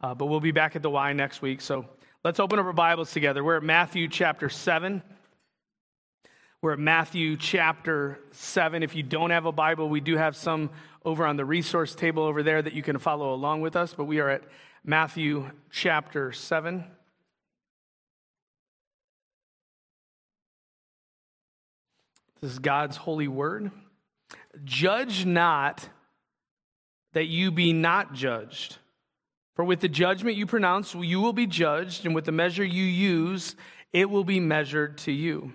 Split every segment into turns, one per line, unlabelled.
uh, but we'll be back at the Y next week. So let's open up our Bibles together. We're at Matthew chapter 7. We're at Matthew chapter 7. If you don't have a Bible, we do have some over on the resource table over there that you can follow along with us, but we are at Matthew chapter 7. This is God's holy word. Judge not that you be not judged. For with the judgment you pronounce, you will be judged, and with the measure you use, it will be measured to you.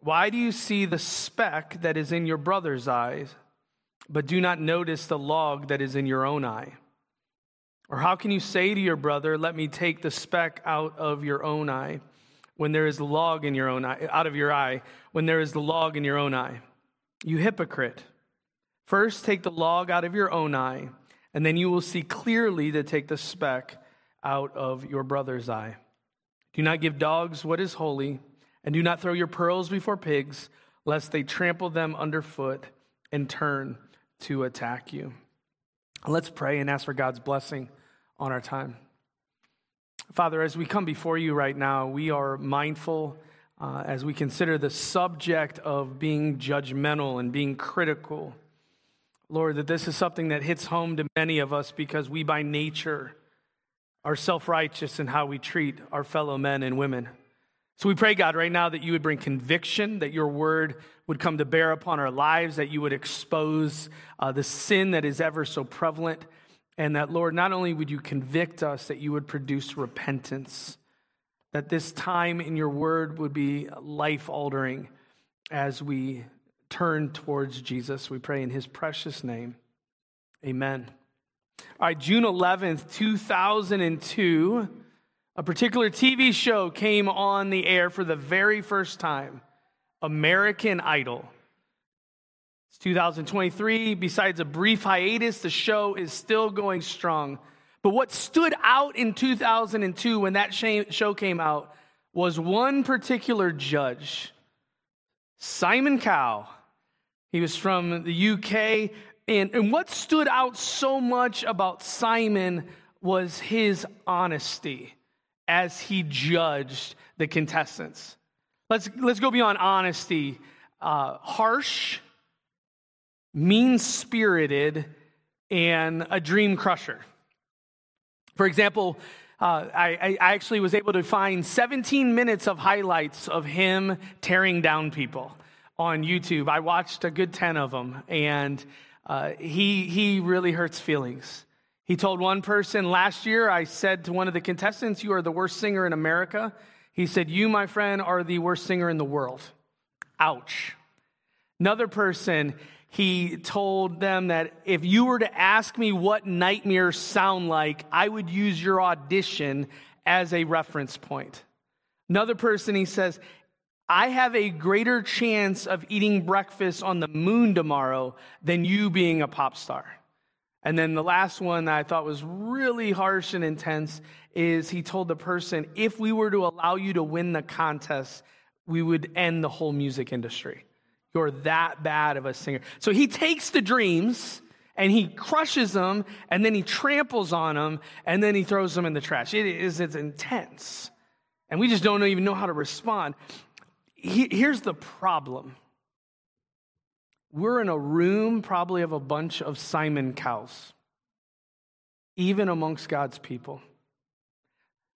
Why do you see the speck that is in your brother's eye, but do not notice the log that is in your own eye? Or how can you say to your brother, Let me take the speck out of your own eye, when there is the log in your own eye, out of your eye, when there is the log in your own eye? You hypocrite. First take the log out of your own eye, and then you will see clearly to take the speck out of your brother's eye. Do not give dogs what is holy and do not throw your pearls before pigs, lest they trample them underfoot and turn to attack you. Let's pray and ask for God's blessing on our time. Father, as we come before you right now, we are mindful uh, as we consider the subject of being judgmental and being critical. Lord, that this is something that hits home to many of us because we by nature are self righteous in how we treat our fellow men and women. So we pray, God, right now that you would bring conviction, that your word would come to bear upon our lives, that you would expose uh, the sin that is ever so prevalent, and that, Lord, not only would you convict us, that you would produce repentance, that this time in your word would be life altering as we turn towards Jesus. We pray in his precious name. Amen. All right, June 11th, 2002 a particular TV show came on the air for the very first time American Idol. It's 2023. Besides a brief hiatus, the show is still going strong. But what stood out in 2002 when that show came out was one particular judge, Simon Cowell. He was from the UK. And, and what stood out so much about Simon was his honesty as he judged the contestants. Let's, let's go beyond honesty. Uh, harsh, mean spirited, and a dream crusher. For example, uh, I, I, actually was able to find 17 minutes of highlights of him tearing down people on YouTube. I watched a good 10 of them, and uh, he, he really hurts feelings. He told one person, Last year I said to one of the contestants, You are the worst singer in America. He said, You, my friend, are the worst singer in the world. Ouch. Another person, he told them that if you were to ask me what nightmares sound like, I would use your audition as a reference point. Another person, he says, I have a greater chance of eating breakfast on the moon tomorrow than you being a pop star. And then the last one that I thought was really harsh and intense is he told the person, if we were to allow you to win the contest, we would end the whole music industry. You're that bad of a singer. So he takes the dreams and he crushes them and then he tramples on them and then he throws them in the trash. It is it's intense. And we just don't even know how to respond. He, here's the problem we're in a room probably of a bunch of Simon Cowells, even amongst God's people.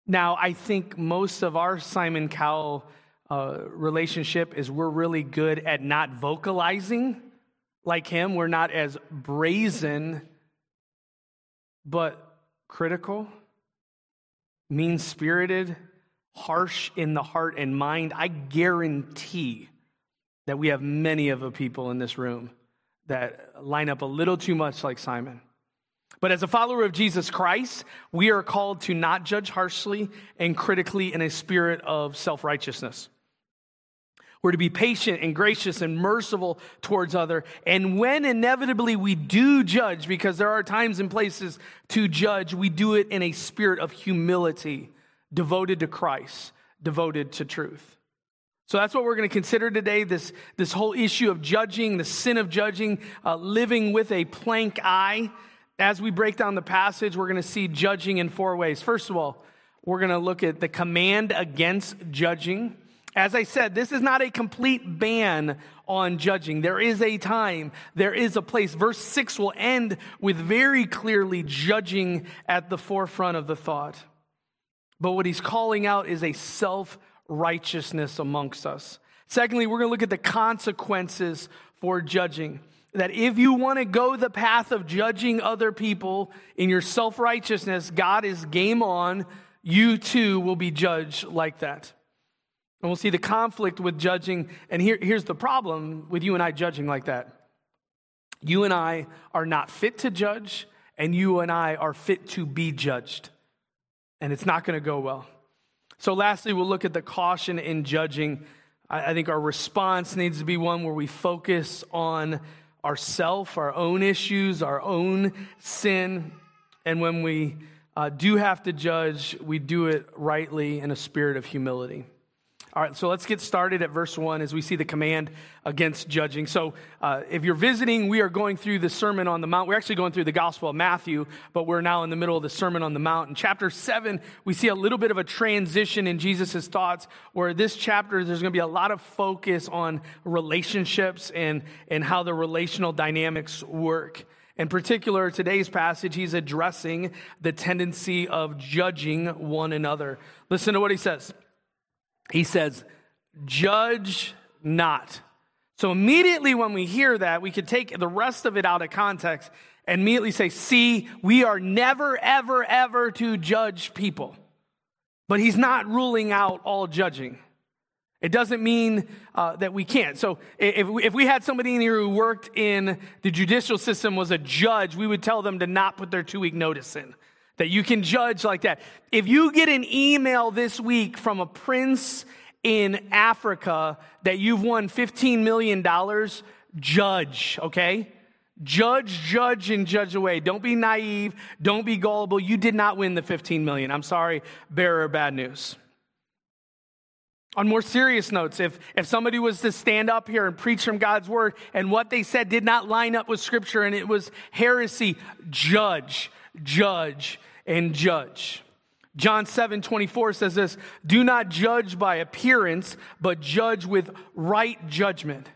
Now, I think most of our Simon Cowell uh, relationship is we're really good at not vocalizing like him. We're not as brazen, but critical, mean spirited, harsh in the heart and mind. I guarantee that we have many of the people in this room that line up a little too much like Simon. But as a follower of Jesus Christ, we are called to not judge harshly and critically in a spirit of self righteousness. We're to be patient and gracious and merciful towards other. And when inevitably we do judge, because there are times and places to judge, we do it in a spirit of humility, devoted to Christ, devoted to truth. So that's what we're going to consider today this, this whole issue of judging, the sin of judging, uh, living with a plank eye. as we break down the passage, we're going to see judging in four ways. First of all, we're going to look at the command against judging. As I said, this is not a complete ban on judging. There is a time, there is a place. Verse 6 will end with very clearly judging at the forefront of the thought. But what he's calling out is a self righteousness amongst us. Secondly, we're going to look at the consequences for judging. That if you want to go the path of judging other people in your self righteousness, God is game on. You too will be judged like that. And we'll see the conflict with judging. And here, here's the problem with you and I judging like that you and I are not fit to judge, and you and I are fit to be judged. And it's not going to go well. So, lastly, we'll look at the caution in judging. I, I think our response needs to be one where we focus on ourself, our own issues, our own sin. And when we uh, do have to judge, we do it rightly in a spirit of humility. All right, so let's get started at verse 1 as we see the command against judging. So, uh, if you're visiting, we are going through the Sermon on the Mount. We're actually going through the Gospel of Matthew, but we're now in the middle of the Sermon on the Mount. In chapter 7, we see a little bit of a transition in Jesus' thoughts, where this chapter, there's going to be a lot of focus on relationships and, and how the relational dynamics work. In particular, today's passage, he's addressing the tendency of judging one another. Listen to what he says he says, Judge not. So immediately when we hear that, we could take the rest of it out of context and immediately say, See, we are never, ever, ever to judge people. But he's not ruling out all judging. It doesn't mean uh, that we can't. So if, if we had somebody in here who worked in the judicial system was a judge, we would tell them to not put their two week notice in that you can judge like that. If you get an email this week from a prince in Africa that you've won $15 million, judge, okay? Judge, judge, and judge away. Don't be naive. Don't be gullible. You did not win the 15 million. I'm sorry, bearer bad news. On more serious notes, if, if somebody was to stand up here and preach from God's word and what they said did not line up with scripture and it was heresy, judge judge, and judge. John 7 24 says this Do not judge by appearance, but judge with right judgment.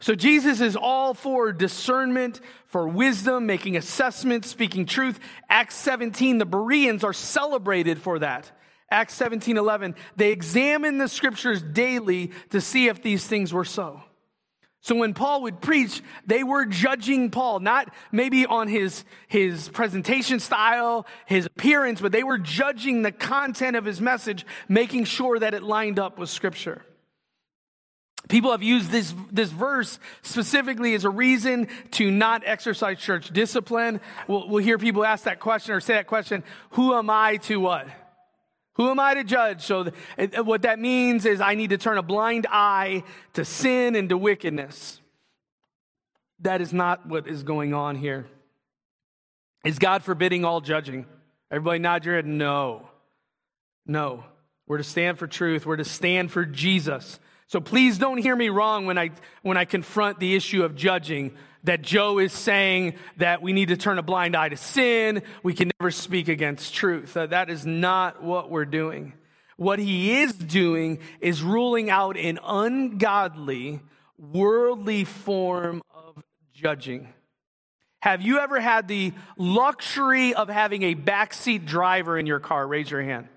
So Jesus is all for discernment, for wisdom, making assessments, speaking truth. Acts 17, the Bereans are celebrated for that. Acts 17 11, they examine the scriptures daily to see if these things were so. So when Paul would preach, they were judging Paul, not maybe on his, his presentation style, his appearance, but they were judging the content of his message, making sure that it lined up with scripture. People have used this, this verse specifically as a reason to not exercise church discipline. We'll, we'll hear people ask that question or say that question, who am I to what? Who am I to judge? So, what that means is I need to turn a blind eye to sin and to wickedness. That is not what is going on here. Is God forbidding all judging? Everybody nod your head. No. No. We're to stand for truth. We're to stand for Jesus. So please don't hear me wrong when I, when I confront the issue of judging that Joe is saying that we need to turn a blind eye to sin. We can never speak against truth. Uh, that is not what we're doing. What he is doing is ruling out an ungodly, worldly form of judging. Have you ever had the luxury of having a backseat driver in your car? Raise your hand.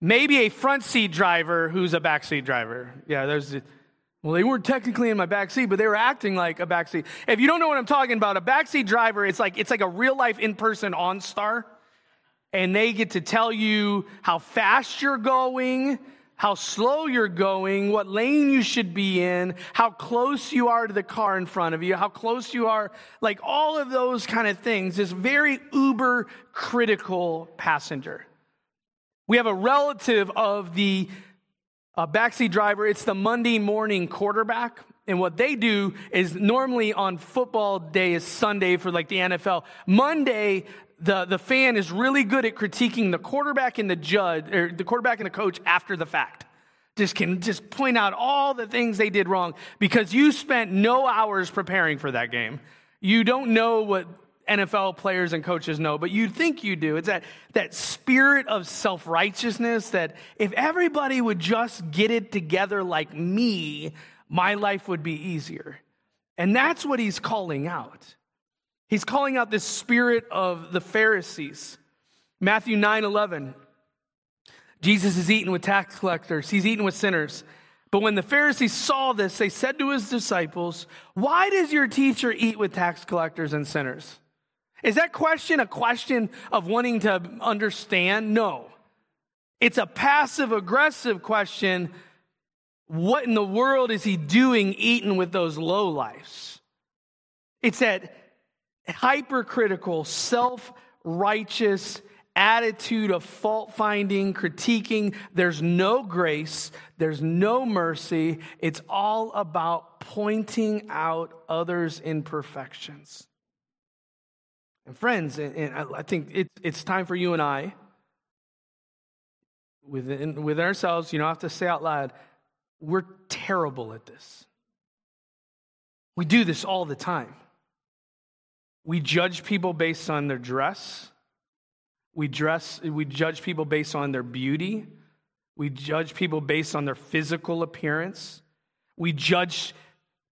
Maybe a front seat driver who's a backseat driver. Yeah, there's well, they weren't technically in my back seat, but they were acting like a back seat. If you don't know what I'm talking about, a backseat driver, it's like it's like a real life in person OnStar, and they get to tell you how fast you're going, how slow you're going, what lane you should be in, how close you are to the car in front of you, how close you are, like all of those kind of things. This very uber critical passenger. We have a relative of the a backseat driver, it's the Monday morning quarterback. And what they do is normally on football day is Sunday for like the NFL. Monday, the, the fan is really good at critiquing the quarterback and the judge, or the quarterback and the coach after the fact. Just can just point out all the things they did wrong because you spent no hours preparing for that game. You don't know what NFL players and coaches know, but you'd think you do. It's that, that spirit of self righteousness that if everybody would just get it together like me, my life would be easier. And that's what he's calling out. He's calling out this spirit of the Pharisees. Matthew 9 11. Jesus is eating with tax collectors, he's eating with sinners. But when the Pharisees saw this, they said to his disciples, Why does your teacher eat with tax collectors and sinners? Is that question a question of wanting to understand? No. It's a passive aggressive question. What in the world is he doing eating with those low lives? It's that hypercritical, self righteous attitude of fault finding, critiquing. There's no grace, there's no mercy. It's all about pointing out others' imperfections. And friends, and I think it's time for you and I, within, within ourselves, you don't have to say out loud, we're terrible at this. We do this all the time. We judge people based on their dress. We dress, we judge people based on their beauty. We judge people based on their physical appearance. We judge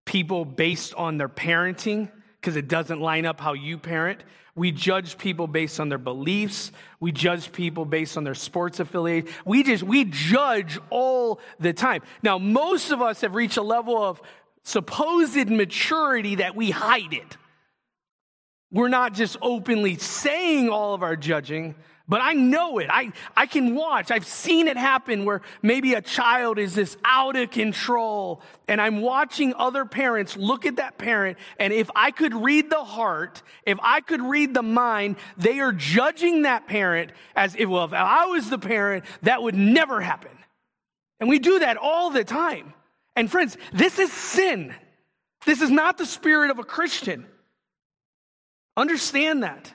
people based on their parenting because it doesn't line up how you parent. We judge people based on their beliefs. We judge people based on their sports affiliation. We just, we judge all the time. Now, most of us have reached a level of supposed maturity that we hide it. We're not just openly saying all of our judging, but I know it. I, I can watch. I've seen it happen where maybe a child is this out of control, and I'm watching other parents look at that parent, and if I could read the heart, if I could read the mind, they are judging that parent as if, well, if I was the parent, that would never happen. And we do that all the time. And friends, this is sin. This is not the spirit of a Christian. Understand that.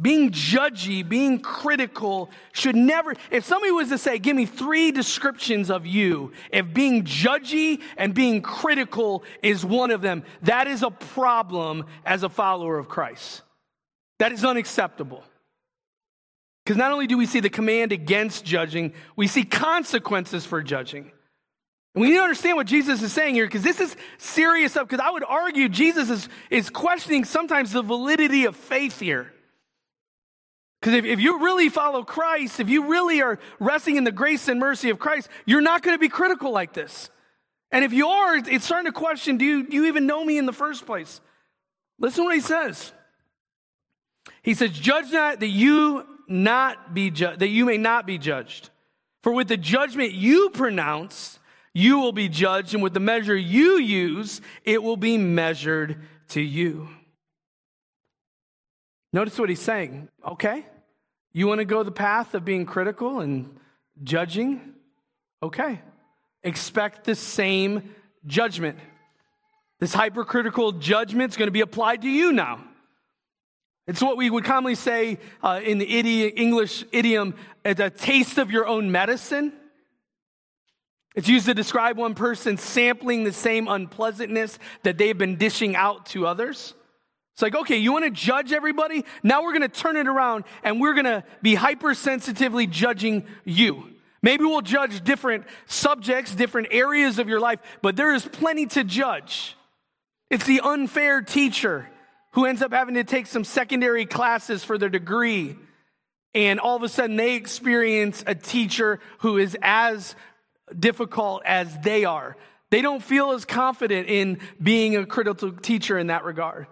Being judgy, being critical should never, if somebody was to say, give me three descriptions of you, if being judgy and being critical is one of them, that is a problem as a follower of Christ. That is unacceptable. Because not only do we see the command against judging, we see consequences for judging. And we need to understand what Jesus is saying here because this is serious stuff. Because I would argue Jesus is, is questioning sometimes the validity of faith here. Because if, if you really follow Christ, if you really are resting in the grace and mercy of Christ, you're not going to be critical like this. And if you are, it's starting to question do you, do you even know me in the first place? Listen to what he says. He says, Judge not that you not be ju- that you may not be judged. For with the judgment you pronounce, you will be judged, and with the measure you use, it will be measured to you. Notice what he's saying. Okay, you want to go the path of being critical and judging? Okay, expect the same judgment. This hypercritical judgment is going to be applied to you now. It's what we would commonly say uh, in the English idiom a taste of your own medicine. It's used to describe one person sampling the same unpleasantness that they've been dishing out to others. It's like, okay, you want to judge everybody? Now we're going to turn it around and we're going to be hypersensitively judging you. Maybe we'll judge different subjects, different areas of your life, but there is plenty to judge. It's the unfair teacher who ends up having to take some secondary classes for their degree. And all of a sudden, they experience a teacher who is as difficult as they are. They don't feel as confident in being a critical teacher in that regard.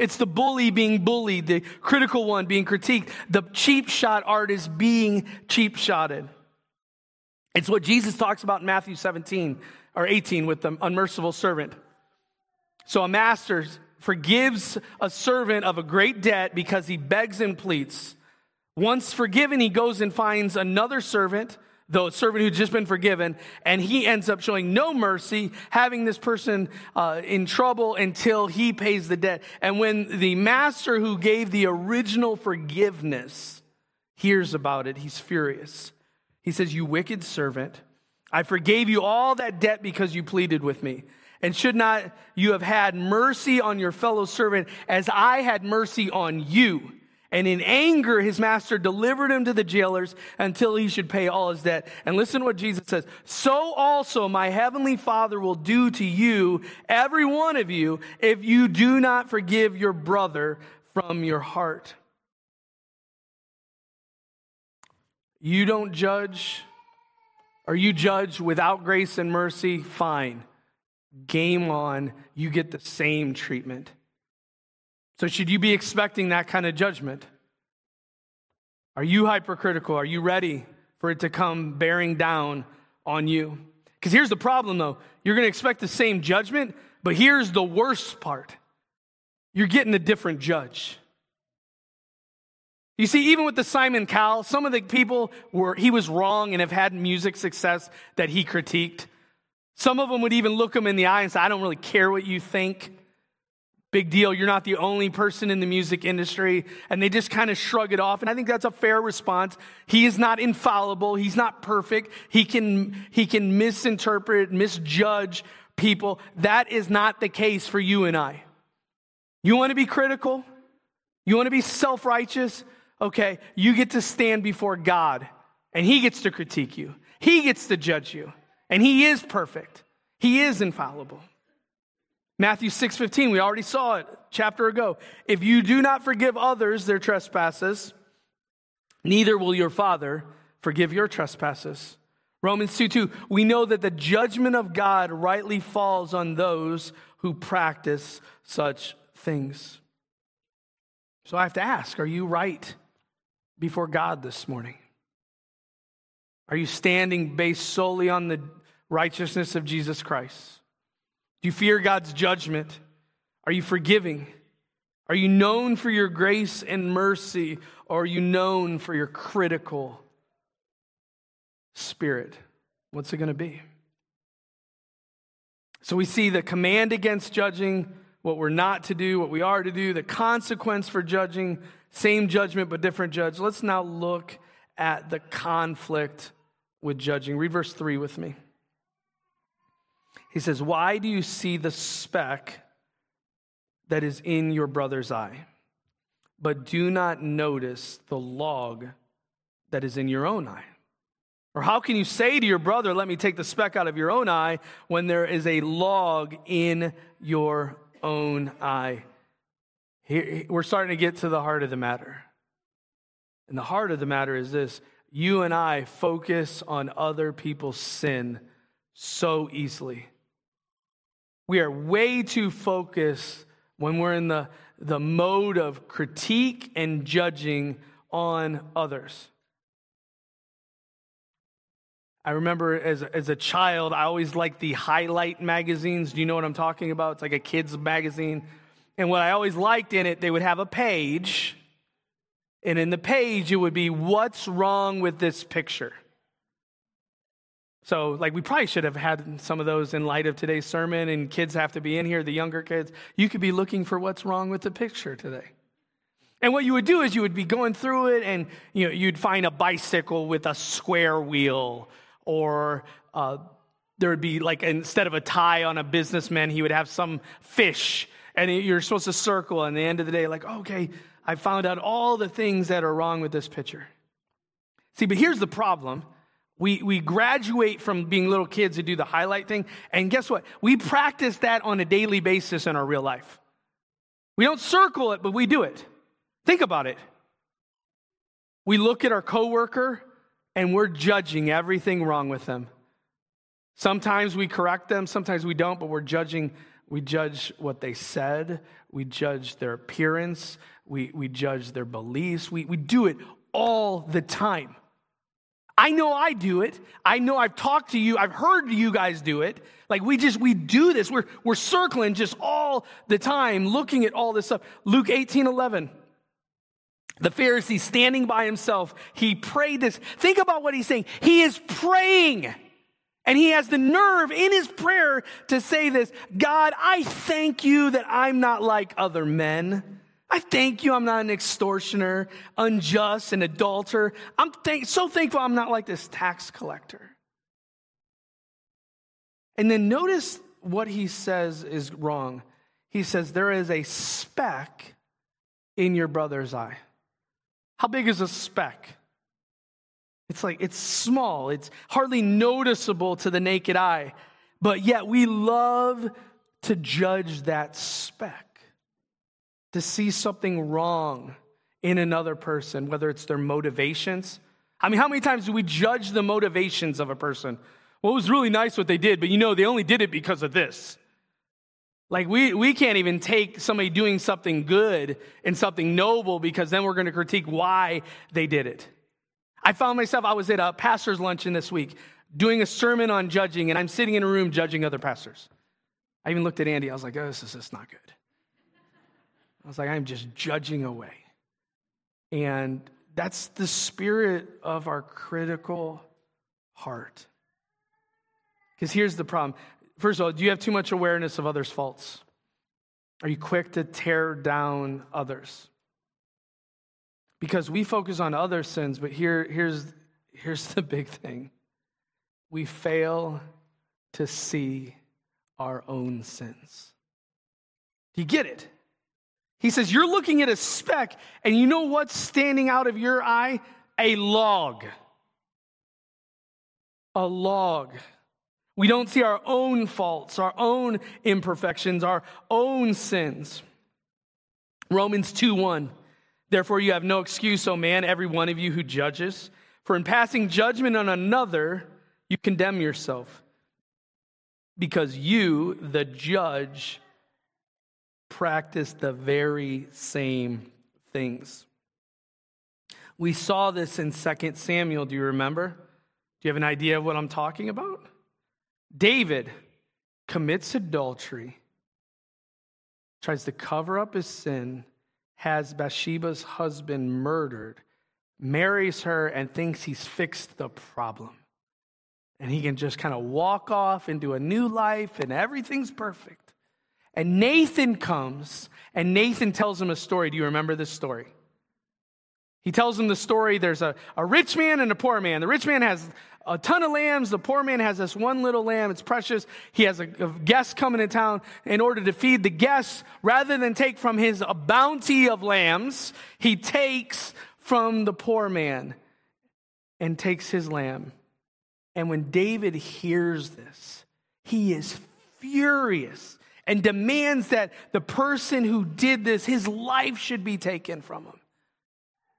It's the bully being bullied, the critical one being critiqued, the cheap shot artist being cheap shotted. It's what Jesus talks about in Matthew 17 or 18 with the unmerciful servant. So a master forgives a servant of a great debt because he begs and pleads. Once forgiven, he goes and finds another servant the servant who'd just been forgiven, and he ends up showing no mercy, having this person uh, in trouble until he pays the debt. And when the master who gave the original forgiveness hears about it, he's furious. He says, You wicked servant, I forgave you all that debt because you pleaded with me. And should not you have had mercy on your fellow servant as I had mercy on you? And in anger, his master delivered him to the jailers until he should pay all his debt. And listen to what Jesus says. So also my heavenly Father will do to you, every one of you, if you do not forgive your brother from your heart. You don't judge, or you judge without grace and mercy, fine. Game on, you get the same treatment. So, should you be expecting that kind of judgment? Are you hypercritical? Are you ready for it to come bearing down on you? Because here's the problem though you're going to expect the same judgment, but here's the worst part you're getting a different judge. You see, even with the Simon Cowell, some of the people were, he was wrong and have had music success that he critiqued. Some of them would even look him in the eye and say, I don't really care what you think. Big deal. You're not the only person in the music industry. And they just kind of shrug it off. And I think that's a fair response. He is not infallible. He's not perfect. He can, he can misinterpret, misjudge people. That is not the case for you and I. You want to be critical? You want to be self righteous? Okay, you get to stand before God and He gets to critique you. He gets to judge you. And He is perfect, He is infallible. Matthew 6:15, we already saw it chapter ago. If you do not forgive others their trespasses, neither will your Father forgive your trespasses. Romans 2 2, we know that the judgment of God rightly falls on those who practice such things. So I have to ask, are you right before God this morning? Are you standing based solely on the righteousness of Jesus Christ? Do you fear God's judgment? Are you forgiving? Are you known for your grace and mercy, or are you known for your critical spirit? What's it going to be? So we see the command against judging, what we're not to do, what we are to do, the consequence for judging, same judgment but different judge. Let's now look at the conflict with judging. Read verse 3 with me. He says, Why do you see the speck that is in your brother's eye, but do not notice the log that is in your own eye? Or how can you say to your brother, Let me take the speck out of your own eye, when there is a log in your own eye? Here, we're starting to get to the heart of the matter. And the heart of the matter is this you and I focus on other people's sin so easily. We are way too focused when we're in the, the mode of critique and judging on others. I remember as, as a child, I always liked the highlight magazines. Do you know what I'm talking about? It's like a kid's magazine. And what I always liked in it, they would have a page. And in the page, it would be, What's wrong with this picture? So, like, we probably should have had some of those in light of today's sermon, and kids have to be in here, the younger kids. You could be looking for what's wrong with the picture today. And what you would do is you would be going through it, and you know, you'd find a bicycle with a square wheel, or uh, there would be like instead of a tie on a businessman, he would have some fish, and you're supposed to circle. And the end of the day, like, okay, I found out all the things that are wrong with this picture. See, but here's the problem we, we graduate from being little kids to do the highlight thing. And guess what? We practice that on a daily basis in our real life. We don't circle it, but we do it. Think about it. We look at our coworker and we're judging everything wrong with them. Sometimes we correct them, sometimes we don't, but we're judging. We judge what they said, we judge their appearance, we, we judge their beliefs. We, we do it all the time. I know I do it. I know I've talked to you. I've heard you guys do it. Like we just, we do this. We're, we're circling just all the time, looking at all this stuff. Luke 18, 11. The Pharisee standing by himself, he prayed this. Think about what he's saying. He is praying. And he has the nerve in his prayer to say this God, I thank you that I'm not like other men. I thank you I'm not an extortioner, unjust, an adulterer. I'm thank- so thankful I'm not like this tax collector. And then notice what he says is wrong. He says, There is a speck in your brother's eye. How big is a speck? It's like, it's small, it's hardly noticeable to the naked eye, but yet we love to judge that speck, to see something wrong in another person, whether it's their motivations. I mean, how many times do we judge the motivations of a person? Well, it was really nice what they did, but you know, they only did it because of this. Like, we, we can't even take somebody doing something good and something noble because then we're going to critique why they did it. I found myself, I was at a pastor's luncheon this week doing a sermon on judging, and I'm sitting in a room judging other pastors. I even looked at Andy. I was like, oh, this is just not good. I was like, I'm just judging away. And that's the spirit of our critical heart. Because here's the problem. First of all, do you have too much awareness of others' faults? Are you quick to tear down others? because we focus on other sins, but here, here's, here's the big thing we fail to see our own sins. Do you get it? He says, You're looking at a speck, and you know what's standing out of your eye? A log. A log. We don't see our own faults, our own imperfections, our own sins. Romans 2 1. Therefore, you have no excuse, O man, every one of you who judges. For in passing judgment on another, you condemn yourself. Because you, the judge, practice the very same things. We saw this in 2 Samuel. Do you remember? Do you have an idea of what I'm talking about? David commits adultery, tries to cover up his sin has Bathsheba's husband murdered, marries her, and thinks he's fixed the problem. And he can just kind of walk off into a new life and everything's perfect. And Nathan comes and Nathan tells him a story. Do you remember this story? He tells him the story there's a, a rich man and a poor man. The rich man has a ton of lambs. The poor man has this one little lamb. It's precious. He has a, a guest coming to town in order to feed the guests. Rather than take from his bounty of lambs, he takes from the poor man and takes his lamb. And when David hears this, he is furious and demands that the person who did this, his life should be taken from him.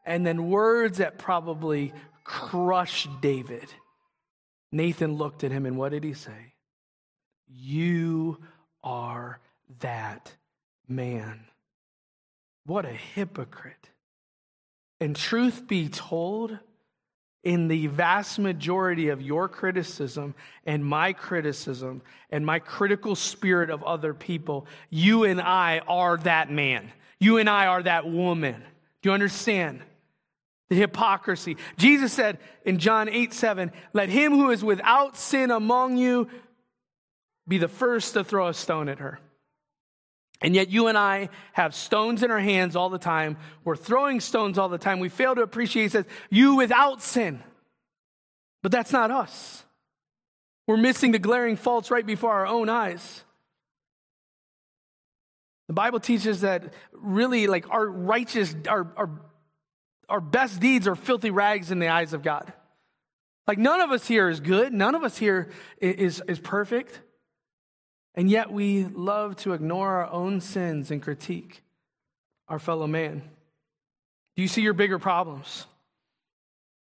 And then words that probably crushed David Nathan looked at him and what did he say? You are that man. What a hypocrite. And truth be told, in the vast majority of your criticism and my criticism and my critical spirit of other people, you and I are that man. You and I are that woman. Do you understand? the hypocrisy. Jesus said in John 8 7, let him who is without sin among you be the first to throw a stone at her. And yet, you and I have stones in our hands all the time. We're throwing stones all the time. We fail to appreciate, says, you without sin. But that's not us. We're missing the glaring faults right before our own eyes. The Bible teaches that really, like, our righteous, our, our our best deeds are filthy rags in the eyes of God. Like none of us here is good, none of us here is, is perfect. And yet we love to ignore our own sins and critique our fellow man. Do you see your bigger problems?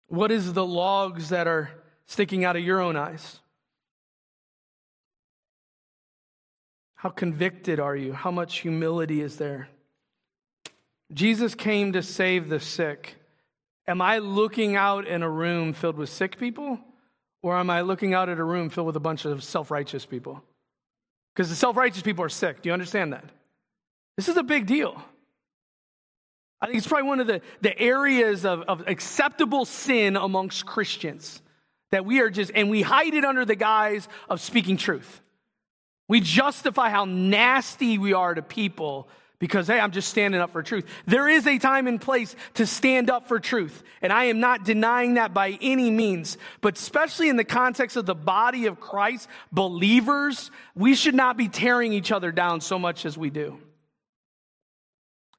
What is the logs that are sticking out of your own eyes? How convicted are you? How much humility is there? Jesus came to save the sick. Am I looking out in a room filled with sick people? Or am I looking out at a room filled with a bunch of self righteous people? Because the self righteous people are sick. Do you understand that? This is a big deal. I think it's probably one of the, the areas of, of acceptable sin amongst Christians that we are just, and we hide it under the guise of speaking truth. We justify how nasty we are to people because, hey, I'm just standing up for truth. There is a time and place to stand up for truth. And I am not denying that by any means. But especially in the context of the body of Christ, believers, we should not be tearing each other down so much as we do.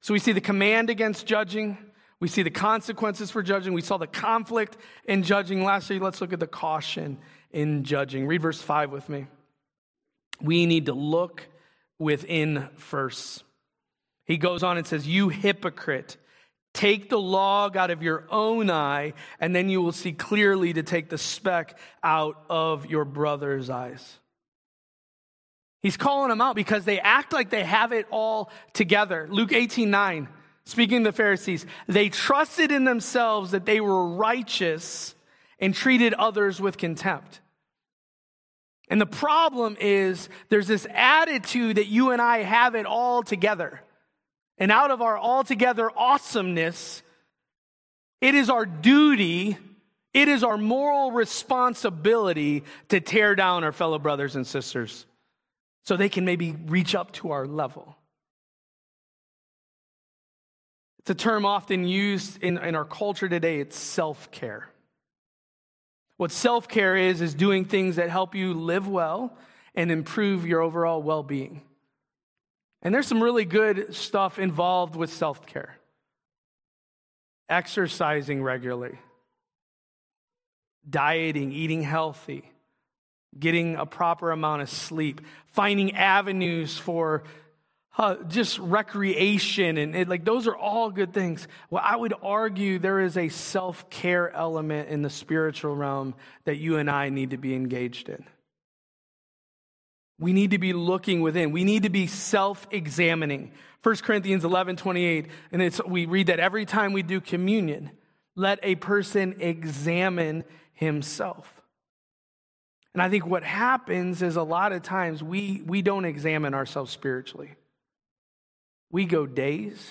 So we see the command against judging. We see the consequences for judging. We saw the conflict in judging. Lastly, let's look at the caution in judging. Read verse 5 with me. We need to look within first. He goes on and says, You hypocrite, take the log out of your own eye, and then you will see clearly to take the speck out of your brother's eyes. He's calling them out because they act like they have it all together. Luke 18 9, speaking to the Pharisees, they trusted in themselves that they were righteous and treated others with contempt. And the problem is there's this attitude that you and I have it all together. And out of our altogether awesomeness, it is our duty, it is our moral responsibility to tear down our fellow brothers and sisters so they can maybe reach up to our level. It's a term often used in, in our culture today. It's self care. What self care is, is doing things that help you live well and improve your overall well being. And there's some really good stuff involved with self care exercising regularly, dieting, eating healthy, getting a proper amount of sleep, finding avenues for uh, just recreation, and it, like those are all good things. Well, I would argue there is a self care element in the spiritual realm that you and I need to be engaged in. We need to be looking within. We need to be self examining. 1 Corinthians 11 28, and it's, we read that every time we do communion, let a person examine himself. And I think what happens is a lot of times we, we don't examine ourselves spiritually. We go days,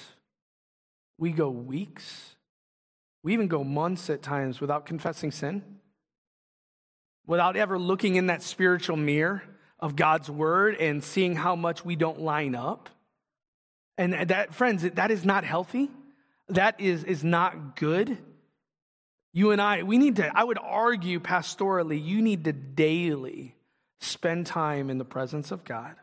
we go weeks, we even go months at times without confessing sin, without ever looking in that spiritual mirror of God's word and seeing how much we don't line up. And that, friends, that is not healthy. That is, is not good. You and I, we need to, I would argue pastorally, you need to daily spend time in the presence of God.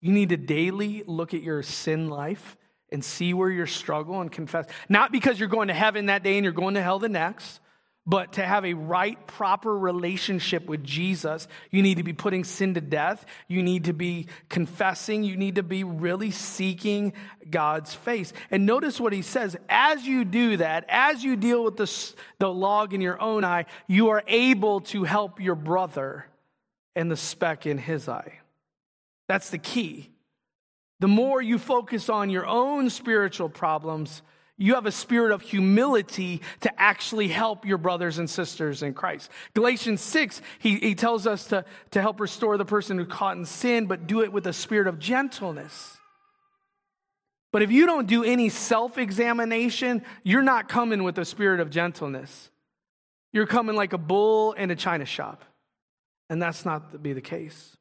You need to daily look at your sin life and see where you're struggling and confess. Not because you're going to heaven that day and you're going to hell the next, but to have a right, proper relationship with Jesus, you need to be putting sin to death. You need to be confessing. You need to be really seeking God's face. And notice what he says. As you do that, as you deal with the, the log in your own eye, you are able to help your brother and the speck in his eye. That's the key. The more you focus on your own spiritual problems, you have a spirit of humility to actually help your brothers and sisters in Christ. Galatians 6, he, he tells us to, to help restore the person who caught in sin, but do it with a spirit of gentleness. But if you don't do any self examination, you're not coming with a spirit of gentleness. You're coming like a bull in a china shop. And that's not to be the case.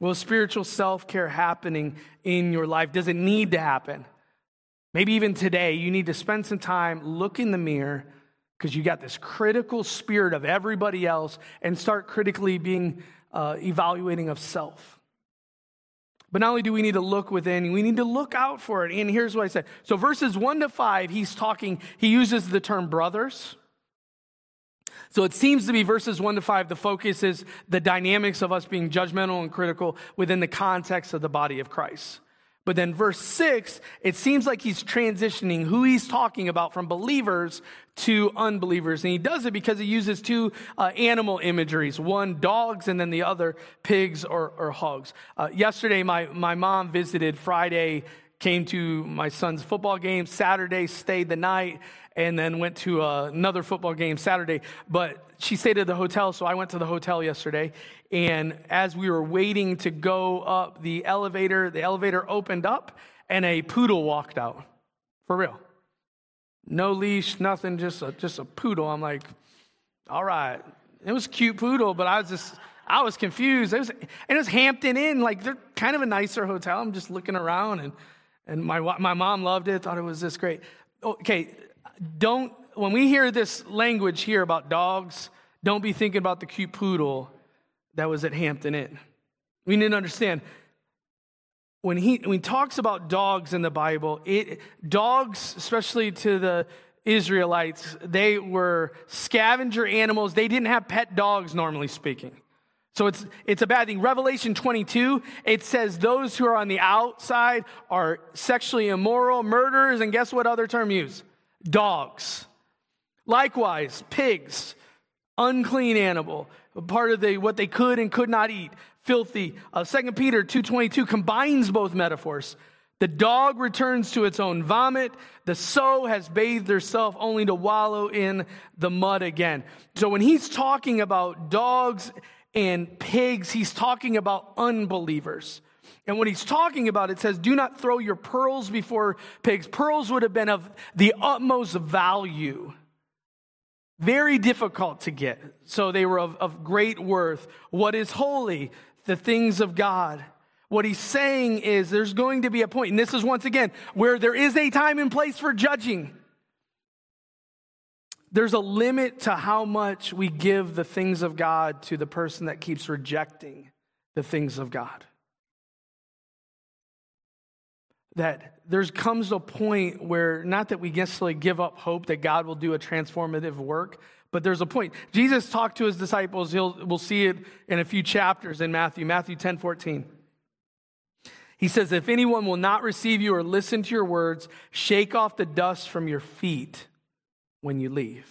Well, spiritual self care happening in your life? Does it need to happen? Maybe even today, you need to spend some time, look in the mirror, because you got this critical spirit of everybody else, and start critically being uh, evaluating of self. But not only do we need to look within, we need to look out for it. And here's what I said. So, verses one to five, he's talking, he uses the term brothers. So, it seems to be verses one to five, the focus is the dynamics of us being judgmental and critical within the context of the body of Christ. But then, verse six, it seems like he's transitioning who he's talking about from believers to unbelievers. And he does it because he uses two uh, animal imageries one, dogs, and then the other, pigs or, or hogs. Uh, yesterday, my, my mom visited Friday, came to my son's football game. Saturday, stayed the night, and then went to uh, another football game Saturday. But she stayed at the hotel, so I went to the hotel yesterday. And as we were waiting to go up the elevator, the elevator opened up and a poodle walked out. For real. No leash, nothing, just a, just a poodle. I'm like, all right. It was cute poodle, but I was just, I was confused. It was, and it was Hampton Inn, like they're kind of a nicer hotel. I'm just looking around and And my, my mom loved it, thought it was this great. Okay, don't, when we hear this language here about dogs, don't be thinking about the cute poodle that was at Hampton Inn. We need to understand when he, when he talks about dogs in the Bible, it, dogs, especially to the Israelites, they were scavenger animals. They didn't have pet dogs, normally speaking. So it's, it's a bad thing. Revelation 22, it says those who are on the outside are sexually immoral, murderers, and guess what other term used? Dogs. Likewise, pigs, unclean animal, part of the, what they could and could not eat, filthy. Uh, 2 Peter 2.22 combines both metaphors. The dog returns to its own vomit. The sow has bathed herself only to wallow in the mud again. So when he's talking about dogs and pigs, he's talking about unbelievers. And when he's talking about it, says, Do not throw your pearls before pigs. Pearls would have been of the utmost value, very difficult to get. So they were of, of great worth. What is holy? The things of God. What he's saying is there's going to be a point, and this is once again where there is a time and place for judging there's a limit to how much we give the things of God to the person that keeps rejecting the things of God. That there comes a point where, not that we necessarily give up hope that God will do a transformative work, but there's a point. Jesus talked to his disciples, He'll, we'll see it in a few chapters in Matthew, Matthew 10 14. He says, If anyone will not receive you or listen to your words, shake off the dust from your feet when you leave.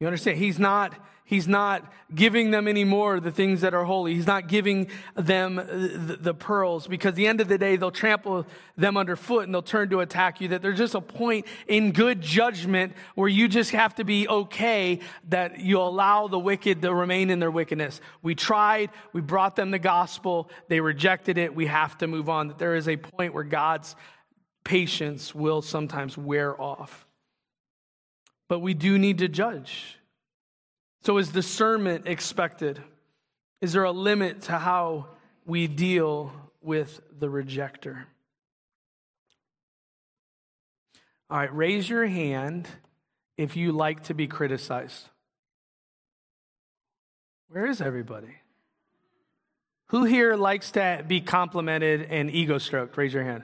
You understand? He's not, he's not giving them anymore the things that are holy. He's not giving them the, the, pearls because the end of the day, they'll trample them underfoot and they'll turn to attack you. That there's just a point in good judgment where you just have to be okay that you allow the wicked to remain in their wickedness. We tried, we brought them the gospel, they rejected it, we have to move on. That there is a point where God's patience will sometimes wear off but we do need to judge. So, is discernment expected? Is there a limit to how we deal with the rejecter? All right, raise your hand if you like to be criticized. Where is everybody? Who here likes to be complimented and ego stroked? Raise your hand.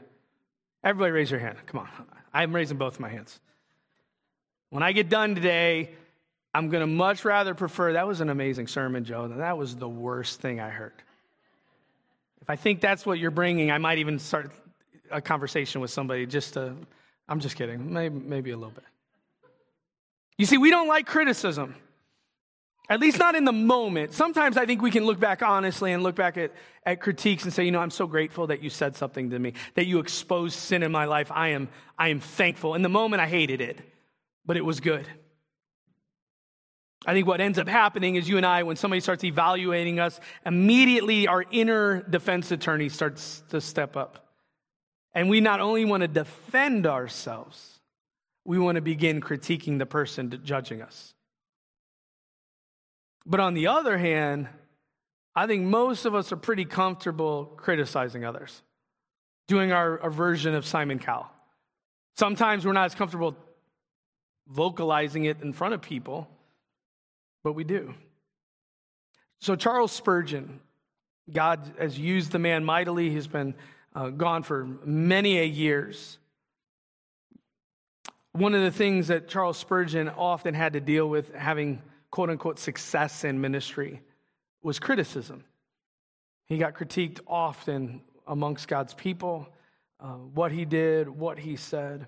Everybody, raise your hand. Come on. I'm raising both my hands. When I get done today, I'm going to much rather prefer that was an amazing sermon, Joe. That was the worst thing I heard. If I think that's what you're bringing, I might even start a conversation with somebody just to, I'm just kidding, maybe, maybe a little bit. You see, we don't like criticism, at least not in the moment. Sometimes I think we can look back honestly and look back at, at critiques and say, you know, I'm so grateful that you said something to me, that you exposed sin in my life. I am, I am thankful. In the moment, I hated it but it was good. I think what ends up happening is you and I, when somebody starts evaluating us, immediately our inner defense attorney starts to step up. And we not only want to defend ourselves, we want to begin critiquing the person judging us. But on the other hand, I think most of us are pretty comfortable criticizing others, doing our, our version of Simon Cowell. Sometimes we're not as comfortable vocalizing it in front of people, but we do. So, Charles Spurgeon, God has used the man mightily. He's been uh, gone for many a years. One of the things that Charles Spurgeon often had to deal with having quote unquote success in ministry was criticism. He got critiqued often amongst God's people, uh, what he did, what he said.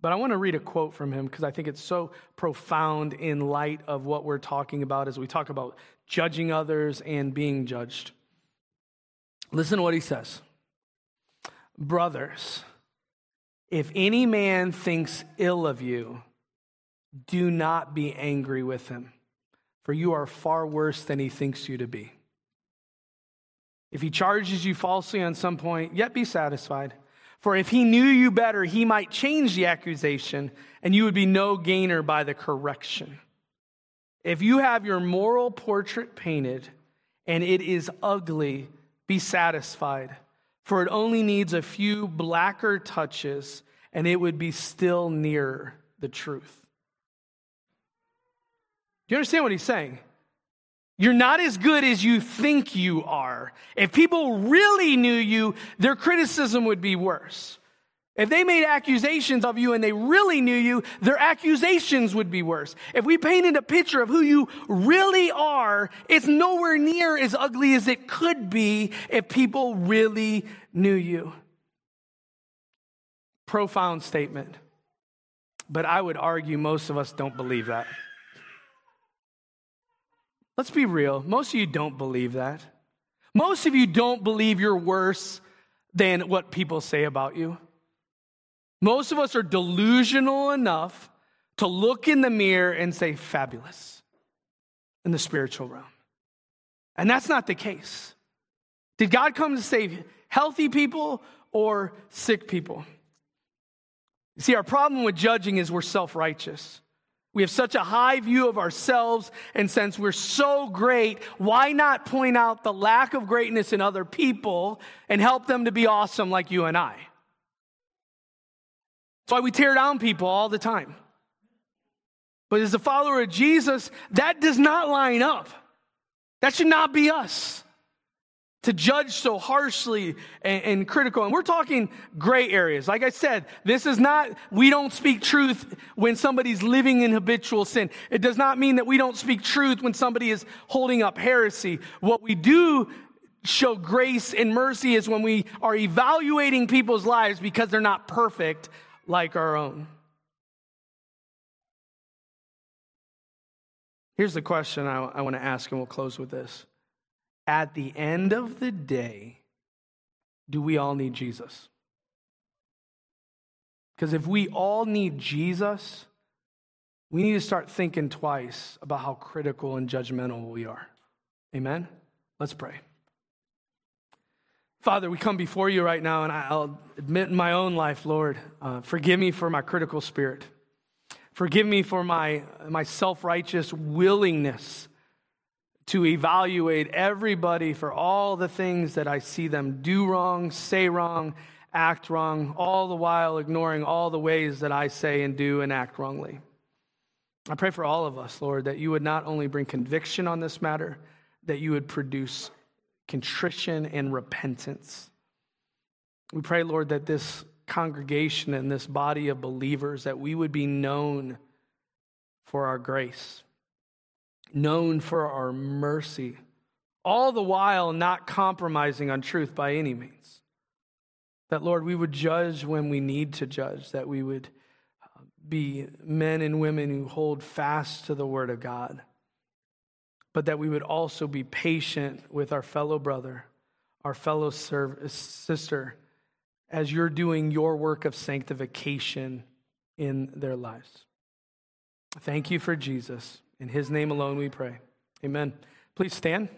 But I want to read a quote from him because I think it's so profound in light of what we're talking about as we talk about judging others and being judged. Listen to what he says Brothers, if any man thinks ill of you, do not be angry with him, for you are far worse than he thinks you to be. If he charges you falsely on some point, yet be satisfied. For if he knew you better, he might change the accusation, and you would be no gainer by the correction. If you have your moral portrait painted and it is ugly, be satisfied. for it only needs a few blacker touches and it would be still nearer the truth. Do you understand what he's saying? You're not as good as you think you are. If people really knew you, their criticism would be worse. If they made accusations of you and they really knew you, their accusations would be worse. If we painted a picture of who you really are, it's nowhere near as ugly as it could be if people really knew you. Profound statement. But I would argue most of us don't believe that. Let's be real. Most of you don't believe that. Most of you don't believe you're worse than what people say about you. Most of us are delusional enough to look in the mirror and say, fabulous in the spiritual realm. And that's not the case. Did God come to save healthy people or sick people? See, our problem with judging is we're self righteous. We have such a high view of ourselves, and since we're so great, why not point out the lack of greatness in other people and help them to be awesome like you and I? That's why we tear down people all the time. But as a follower of Jesus, that does not line up. That should not be us to judge so harshly and, and, critical. And we're talking gray areas. Like I said, this is not, we don't speak truth when somebody's living in habitual sin. It does not mean that we don't speak truth when somebody is holding up heresy. What we do show grace and mercy is when we are evaluating people's lives because they're not perfect like our own. Here's the question I, I want to ask, and we'll close with this. At the end of the day, do we all need Jesus? Because if we all need Jesus, we need to start thinking twice about how critical and judgmental we are. Amen? Let's pray. Father, we come before you right now, and I'll admit in my own life, Lord, uh, forgive me for my critical spirit. Forgive me for my, my self righteous willingness to evaluate everybody for all the things that I see them do wrong, say wrong, act wrong, all the while ignoring all the ways that I say and do and act wrongly. I pray for all of us, Lord, that you would not only bring conviction on this matter, that you would produce contrition and repentance. We pray, Lord, that this congregation and this body of believers, that we would be known for our grace, known for our mercy, all the while not compromising on truth by any means. That, Lord, we would judge when we need to judge, that we would uh, be men and women who hold fast to the Word of God but that we would also be patient with our fellow brother, our fellow serv- sister, as you're doing your work of sanctification in their lives. Thank you for Jesus. In his name alone we pray. Amen. Please stand.